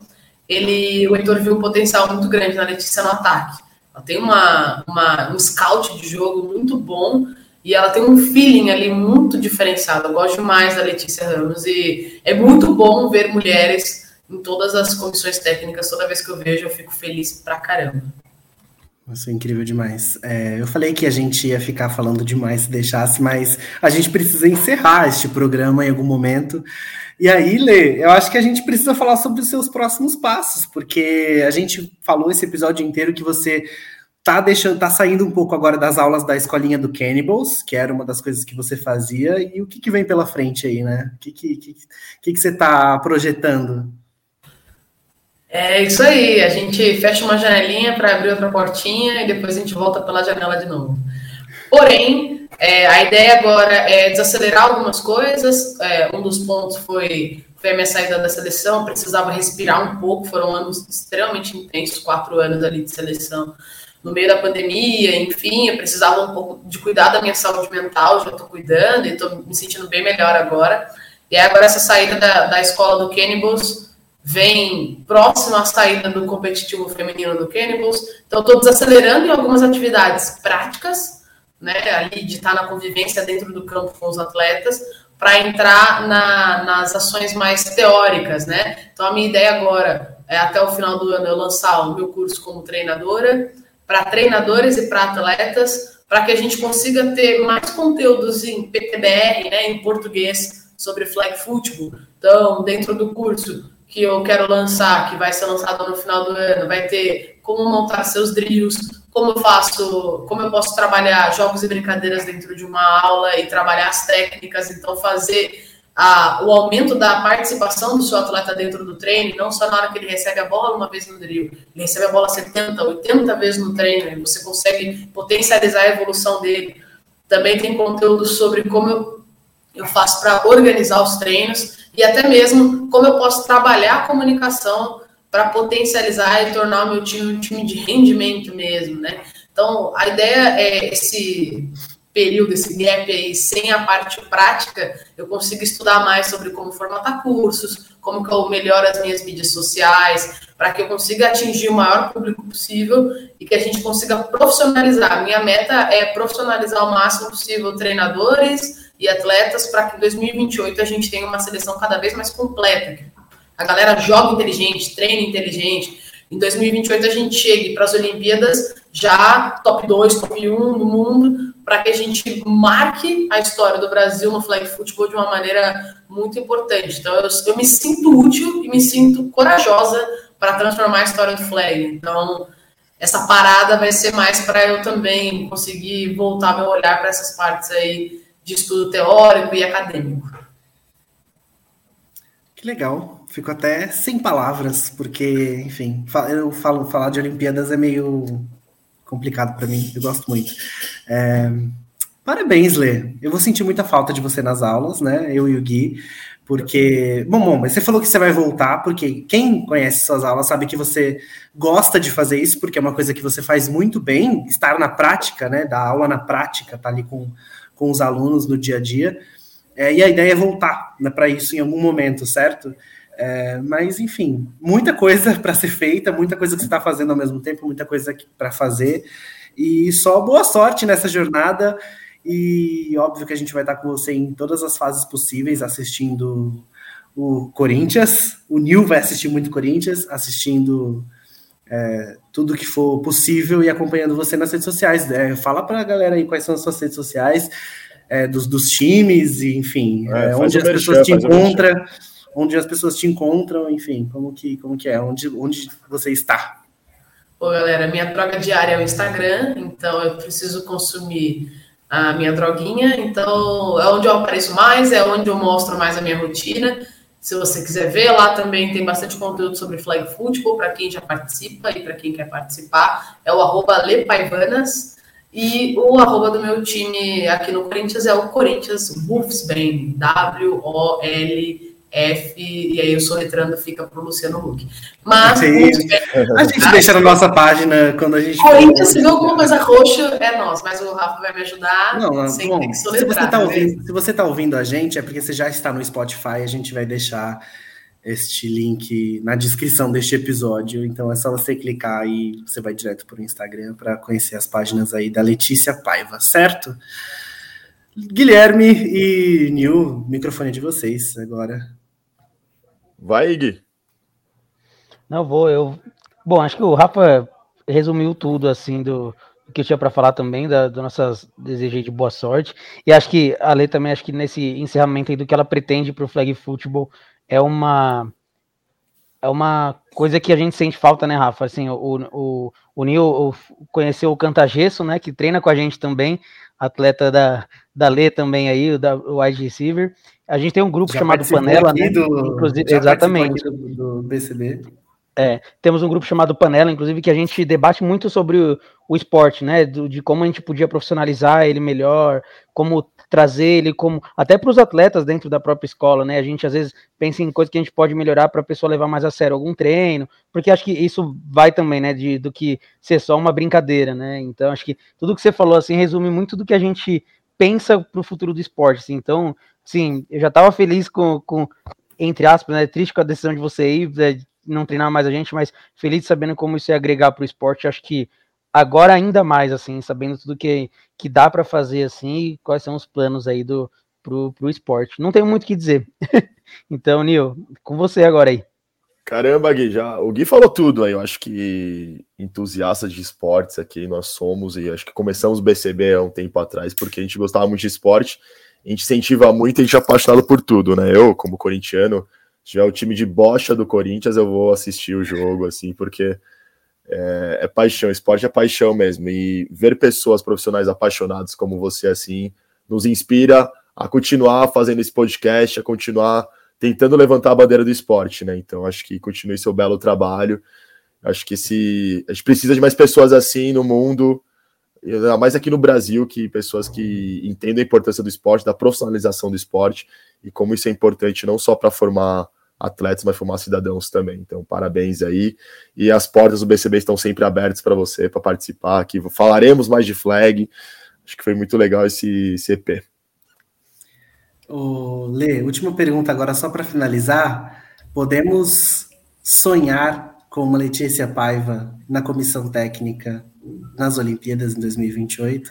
ele, o Heitor viu um potencial muito grande na Letícia no ataque. Ela tem uma, uma, um scout de jogo muito bom, e ela tem um feeling ali muito diferenciado. Eu gosto demais da Letícia Ramos e é muito bom ver mulheres em todas as comissões técnicas. Toda vez que eu vejo, eu fico feliz pra caramba. Nossa, é incrível demais. É, eu falei que a gente ia ficar falando demais se deixasse, mas a gente precisa encerrar este programa em algum momento. E aí, Lê, eu acho que a gente precisa falar sobre os seus próximos passos, porque a gente falou esse episódio inteiro que você tá deixando, tá saindo um pouco agora das aulas da escolinha do Cannibals, que era uma das coisas que você fazia, e o que, que vem pela frente aí, né? O que, que, que, que, que você tá projetando? É isso aí, a gente fecha uma janelinha para abrir outra portinha e depois a gente volta pela janela de novo. Porém, é, a ideia agora é desacelerar algumas coisas. É, um dos pontos foi, foi a minha saída da seleção, precisava respirar um pouco, foram anos extremamente intensos, quatro anos ali de seleção no meio da pandemia, enfim, eu precisava um pouco de cuidar da minha saúde mental, já estou cuidando e estou me sentindo bem melhor agora. E agora essa saída da, da escola do Cannibals vem próximo à saída do competitivo feminino do Cannibals. Então, estou desacelerando em algumas atividades práticas, né, ali de estar na convivência dentro do campo com os atletas, para entrar na, nas ações mais teóricas, né? Então a minha ideia agora é até o final do ano eu lançar o meu curso como treinadora para treinadores e para atletas, para que a gente consiga ter mais conteúdos em PTBR, né, em português, sobre flag football. Então, dentro do curso que eu quero lançar, que vai ser lançado no final do ano, vai ter como montar seus drills, como eu faço, como eu posso trabalhar jogos e brincadeiras dentro de uma aula e trabalhar as técnicas, então fazer a, o aumento da participação do seu atleta dentro do treino, não só na hora que ele recebe a bola uma vez no drill, ele recebe a bola 70, 80 vezes no treino, e você consegue potencializar a evolução dele. Também tem conteúdo sobre como eu, eu faço para organizar os treinos e até mesmo como eu posso trabalhar a comunicação para potencializar e tornar o meu time um time de rendimento mesmo, né? Então, a ideia é esse período, esse gap aí, sem a parte prática, eu consigo estudar mais sobre como formatar cursos, como que eu melhoro as minhas mídias sociais, para que eu consiga atingir o maior público possível e que a gente consiga profissionalizar. Minha meta é profissionalizar o máximo possível treinadores e atletas para que em 2028 a gente tenha uma seleção cada vez mais completa, a galera joga inteligente, treina inteligente. Em 2028 a gente chegue para as Olimpíadas já top 2, top 1 no mundo, para que a gente marque a história do Brasil no flag football de uma maneira muito importante. Então eu, eu me sinto útil e me sinto corajosa para transformar a história do flag. Então essa parada vai ser mais para eu também conseguir voltar meu olhar para essas partes aí de estudo teórico e acadêmico. Que legal fico até sem palavras, porque, enfim, eu falo, falar de Olimpíadas é meio complicado para mim, eu gosto muito. É, parabéns, Lê. Eu vou sentir muita falta de você nas aulas, né? Eu e o Gui, porque. Bom, bom, mas você falou que você vai voltar, porque quem conhece suas aulas sabe que você gosta de fazer isso, porque é uma coisa que você faz muito bem, estar na prática, né? Dar aula na prática, tá ali com, com os alunos no dia a dia. É, e a ideia é voltar né, para isso em algum momento, certo? É, mas, enfim, muita coisa para ser feita, muita coisa que você está fazendo ao mesmo tempo, muita coisa para fazer. E só boa sorte nessa jornada. E óbvio que a gente vai estar com você em todas as fases possíveis, assistindo o Corinthians. O Nil vai assistir muito Corinthians, assistindo é, tudo que for possível e acompanhando você nas redes sociais. É, fala para a galera aí quais são as suas redes sociais, é, dos, dos times, e, enfim, é, é, onde as pessoas te encontram onde as pessoas te encontram, enfim, como que, como que é, onde, onde você está. Pô, galera, minha droga diária é o Instagram, então eu preciso consumir a minha droguinha, então é onde eu apareço mais, é onde eu mostro mais a minha rotina. Se você quiser ver, lá também tem bastante conteúdo sobre flag football para quem já participa e para quem quer participar. É o arroba Lepaivanas. E o arroba do meu time aqui no Corinthians é o Corinthians Wolfsbane, W-O-L F, e aí o soletrando fica para o Luciano Huck. Mas. Sim, a gente deixa na nossa página quando a gente. Corinthians, se vê alguma coisa roxa, é nós, mas o Rafa vai me ajudar. Não, não sem bom, ter que soletrar, se você está ouvindo, se você tá ouvindo a gente, é porque você já está no Spotify, a gente vai deixar este link na descrição deste episódio. Então é só você clicar e você vai direto para o Instagram para conhecer as páginas aí da Letícia Paiva, certo? Guilherme e Nil, microfone de vocês agora. Vai, Gui. Não vou, eu. Bom, acho que o Rafa resumiu tudo, assim, do, que eu tinha para falar também, da, do nossas desejos de boa sorte. E acho que a Lei também, acho que nesse encerramento aí do que ela pretende para o flag football é uma é uma coisa que a gente sente falta, né, Rafa? Assim, o, o, o Nil conheceu o Cantagesso, né, que treina com a gente também, atleta da, da Lê também aí, o da o wide receiver. A gente tem um grupo já chamado Panela, né? Do, inclusive, exatamente. Do, do BCB. É, temos um grupo chamado Panela, inclusive, que a gente debate muito sobre o, o esporte, né? Do, de como a gente podia profissionalizar ele melhor, como trazer ele como até para os atletas dentro da própria escola, né? A gente às vezes pensa em coisas que a gente pode melhorar para a pessoa levar mais a sério algum treino, porque acho que isso vai também, né? De, do que ser só uma brincadeira, né? Então acho que tudo que você falou assim resume muito do que a gente pensa para o futuro do esporte. Assim. Então sim, eu já estava feliz com, com, entre aspas, né, triste com a decisão de você ir, de não treinar mais a gente, mas feliz sabendo como isso ia agregar para o esporte. Acho que agora ainda mais, assim, sabendo tudo que, que dá para fazer, assim, e quais são os planos aí do pro, pro esporte. Não tenho muito o que dizer. então, Nil, com você agora aí. Caramba, Gui, já, o Gui falou tudo aí. Eu acho que entusiastas de esportes aqui nós somos, e acho que começamos o BCB há um tempo atrás, porque a gente gostava muito de esporte, a gente incentiva muito e a gente é apaixonado por tudo, né? Eu, como corintiano, se tiver o time de bocha do Corinthians, eu vou assistir o jogo, assim, porque é, é paixão, esporte é paixão mesmo. E ver pessoas profissionais apaixonadas como você, assim, nos inspira a continuar fazendo esse podcast, a continuar tentando levantar a bandeira do esporte, né? Então acho que continue seu belo trabalho. Acho que se a gente precisa de mais pessoas assim no mundo, mais aqui no Brasil, que pessoas que entendem a importância do esporte, da profissionalização do esporte e como isso é importante não só para formar atletas, mas formar cidadãos também. Então, parabéns aí. E as portas do BCB estão sempre abertas para você, para participar aqui. Falaremos mais de flag. Acho que foi muito legal esse. O Lê, última pergunta agora, só para finalizar. Podemos sonhar com uma Letícia Paiva na comissão técnica nas Olimpíadas em 2028?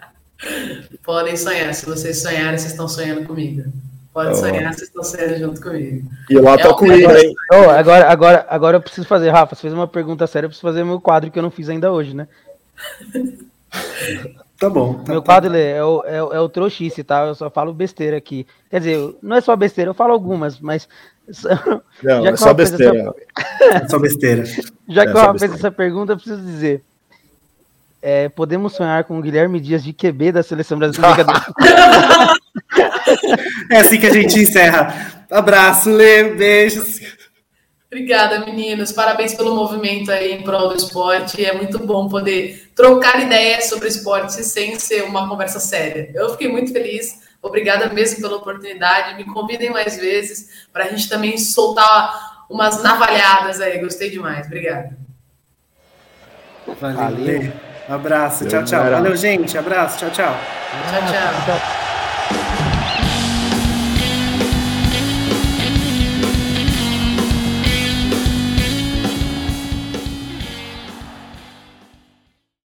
Podem sonhar. Se vocês sonharem, vocês estão sonhando comigo. Podem oh. sonhar, vocês estão sonhando junto comigo. E lá tá comigo, hein? Oh, agora, agora, agora eu preciso fazer, Rafa, você fez uma pergunta séria, eu preciso fazer meu quadro que eu não fiz ainda hoje, né? Tá bom. Tá, Meu quadro tá. é, o, é, é o trouxice, tá? Eu só falo besteira aqui. Quer dizer, não é só besteira, eu falo algumas, mas. Não, já é só besteira. Essa... É só besteira. Já é que eu fiz essa pergunta, eu preciso dizer. É, podemos sonhar com o Guilherme Dias de QB da seleção brasileira. é assim que a gente encerra. Abraço, Lê, beijos. Obrigada, meninos. Parabéns pelo movimento aí em prol do esporte. É muito bom poder trocar ideias sobre esporte sem ser uma conversa séria. Eu fiquei muito feliz. Obrigada mesmo pela oportunidade. Me convidem mais vezes para a gente também soltar umas navalhadas aí. Gostei demais. Obrigada. Valeu. Valeu. Abraço. Tchau, tchau. Valeu, gente. Abraço. Tchau, tchau. Tchau, tchau.